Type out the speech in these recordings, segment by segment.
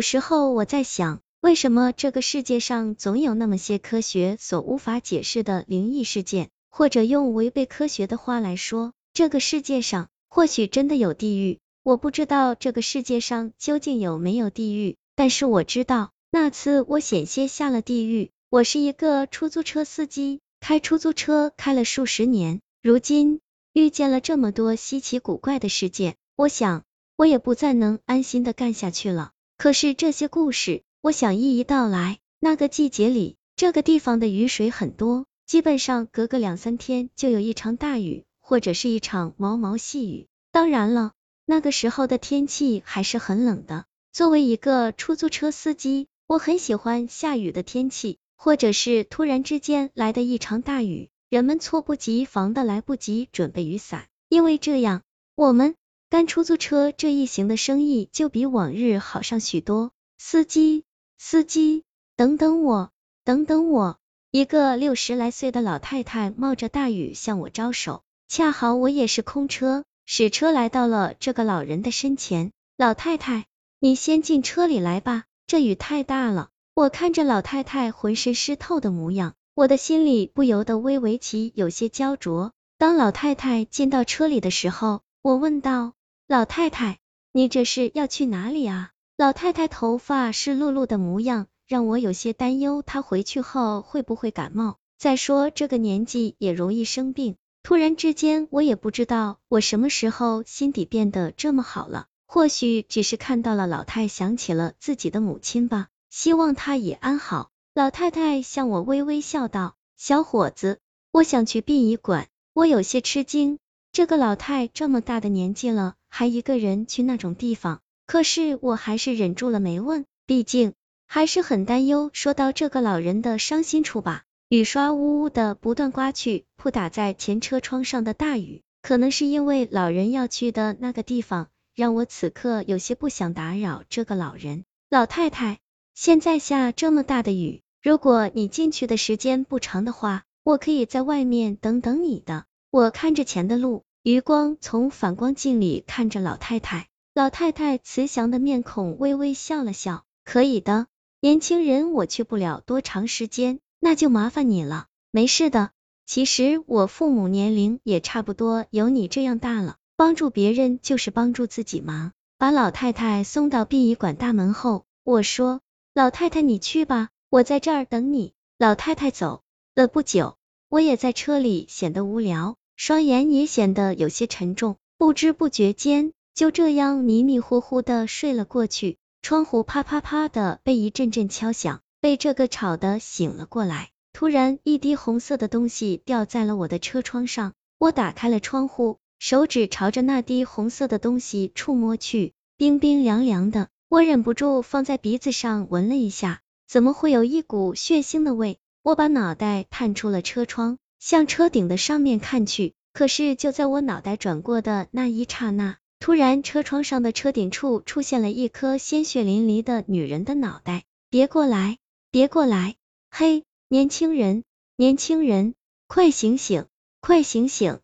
有时候我在想，为什么这个世界上总有那么些科学所无法解释的灵异事件？或者用违背科学的话来说，这个世界上或许真的有地狱。我不知道这个世界上究竟有没有地狱，但是我知道那次我险些下了地狱。我是一个出租车司机，开出租车开了数十年，如今遇见了这么多稀奇古怪的事件，我想我也不再能安心的干下去了。可是这些故事，我想一一道来。那个季节里，这个地方的雨水很多，基本上隔个两三天就有一场大雨，或者是一场毛毛细雨。当然了，那个时候的天气还是很冷的。作为一个出租车司机，我很喜欢下雨的天气，或者是突然之间来的一场大雨，人们猝不及防的来不及准备雨伞，因为这样，我们。干出租车这一行的生意就比往日好上许多。司机，司机，等等我，等等我！一个六十来岁的老太太冒着大雨向我招手，恰好我也是空车，使车来到了这个老人的身前。老太太，你先进车里来吧，这雨太大了。我看着老太太浑身湿透的模样，我的心里不由得微微起有些焦灼。当老太太进到车里的时候，我问道。老太太，你这是要去哪里啊？老太太头发湿漉漉的模样，让我有些担忧，她回去后会不会感冒？再说这个年纪也容易生病。突然之间，我也不知道我什么时候心底变得这么好了，或许只是看到了老太，想起了自己的母亲吧，希望她也安好。老太太向我微微笑道：“小伙子，我想去殡仪馆。”我有些吃惊，这个老太这么大的年纪了。还一个人去那种地方，可是我还是忍住了没问，毕竟还是很担忧说到这个老人的伤心处吧。雨刷呜呜的不断刮去，扑打在前车窗上的大雨，可能是因为老人要去的那个地方，让我此刻有些不想打扰这个老人。老太太，现在下这么大的雨，如果你进去的时间不长的话，我可以在外面等等你的。我看着前的路。余光从反光镜里看着老太太，老太太慈祥的面孔微微笑了笑，可以的，年轻人，我去不了多长时间，那就麻烦你了。没事的，其实我父母年龄也差不多有你这样大了，帮助别人就是帮助自己嘛。把老太太送到殡仪馆大门后，我说，老太太你去吧，我在这儿等你。老太太走了不久，我也在车里显得无聊。双眼也显得有些沉重，不知不觉间就这样迷迷糊糊的睡了过去。窗户啪啪啪的被一阵阵敲响，被这个吵得醒了过来。突然，一滴红色的东西掉在了我的车窗上，我打开了窗户，手指朝着那滴红色的东西触摸去，冰冰凉凉的，我忍不住放在鼻子上闻了一下，怎么会有一股血腥的味？我把脑袋探出了车窗。向车顶的上面看去，可是就在我脑袋转过的那一刹那，突然车窗上的车顶处出现了一颗鲜血淋漓的女人的脑袋。别过来，别过来！嘿，年轻人，年轻人，快醒醒，快醒醒！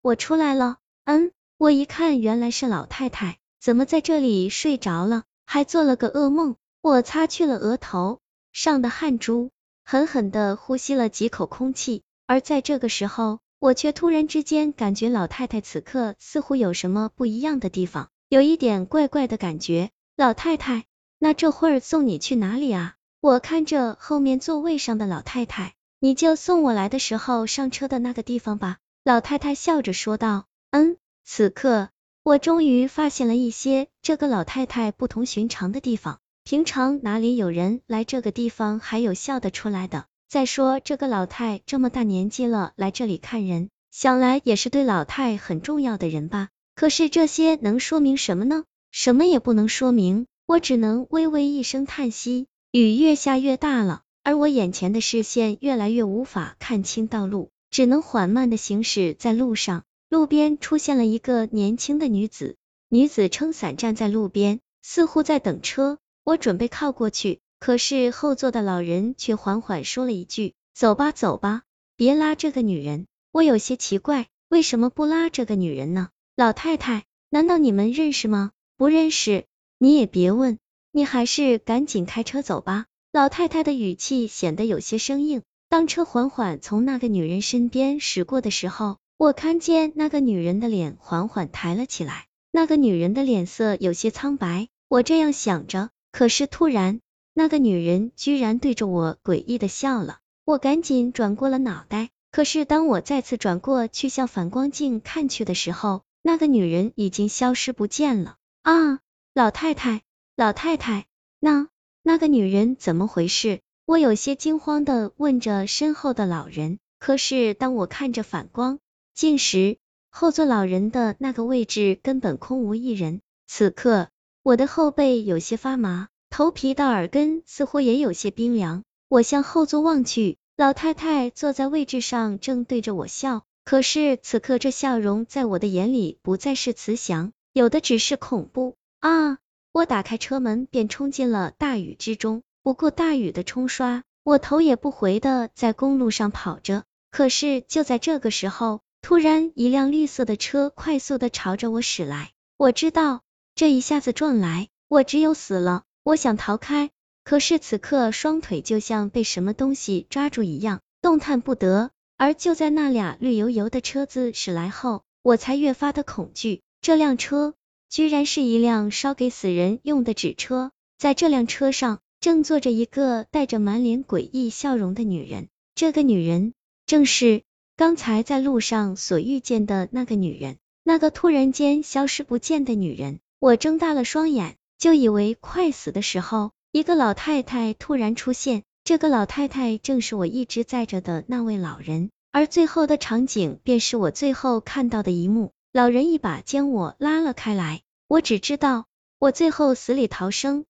我出来了。嗯，我一看原来是老太太，怎么在这里睡着了，还做了个噩梦？我擦去了额头上的汗珠，狠狠的呼吸了几口空气。而在这个时候，我却突然之间感觉老太太此刻似乎有什么不一样的地方，有一点怪怪的感觉。老太太，那这会儿送你去哪里啊？我看着后面座位上的老太太，你就送我来的时候上车的那个地方吧。老太太笑着说道。嗯，此刻我终于发现了一些这个老太太不同寻常的地方，平常哪里有人来这个地方还有笑得出来的？再说这个老太这么大年纪了，来这里看人，想来也是对老太很重要的人吧。可是这些能说明什么呢？什么也不能说明，我只能微微一声叹息。雨越下越大了，而我眼前的视线越来越无法看清道路，只能缓慢的行驶在路上。路边出现了一个年轻的女子，女子撑伞站在路边，似乎在等车。我准备靠过去。可是后座的老人却缓缓说了一句：“走吧，走吧，别拉这个女人。”我有些奇怪，为什么不拉这个女人呢？老太太，难道你们认识吗？不认识，你也别问。你还是赶紧开车走吧。老太太的语气显得有些生硬。当车缓缓从那个女人身边驶过的时候，我看见那个女人的脸缓缓抬了起来，那个女人的脸色有些苍白。我这样想着，可是突然，那个女人居然对着我诡异的笑了。我赶紧转过了脑袋，可是当我再次转过去向反光镜看去的时候，那个女人已经消失不见了。啊，老太太，老太太，那……那个女人怎么回事？我有些惊慌的问着身后的老人。可是当我看着反光镜时，后座老人的那个位置根本空无一人。此刻，我的后背有些发麻，头皮到耳根似乎也有些冰凉。我向后座望去，老太太坐在位置上，正对着我笑。可是此刻这笑容在我的眼里不再是慈祥，有的只是恐怖啊！我打开车门，便冲进了大雨之中。不顾大雨的冲刷，我头也不回的在公路上跑着。可是就在这个时候，突然一辆绿色的车快速的朝着我驶来。我知道，这一下子撞来，我只有死了。我想逃开，可是此刻双腿就像被什么东西抓住一样，动弹不得。而就在那俩绿油油的车子驶来后，我才越发的恐惧。这辆车。居然是一辆烧给死人用的纸车，在这辆车上正坐着一个带着满脸诡异笑容的女人，这个女人正是刚才在路上所遇见的那个女人，那个突然间消失不见的女人。我睁大了双眼，就以为快死的时候，一个老太太突然出现，这个老太太正是我一直载着的那位老人，而最后的场景便是我最后看到的一幕。老人一把将我拉了开来，我只知道我最后死里逃生，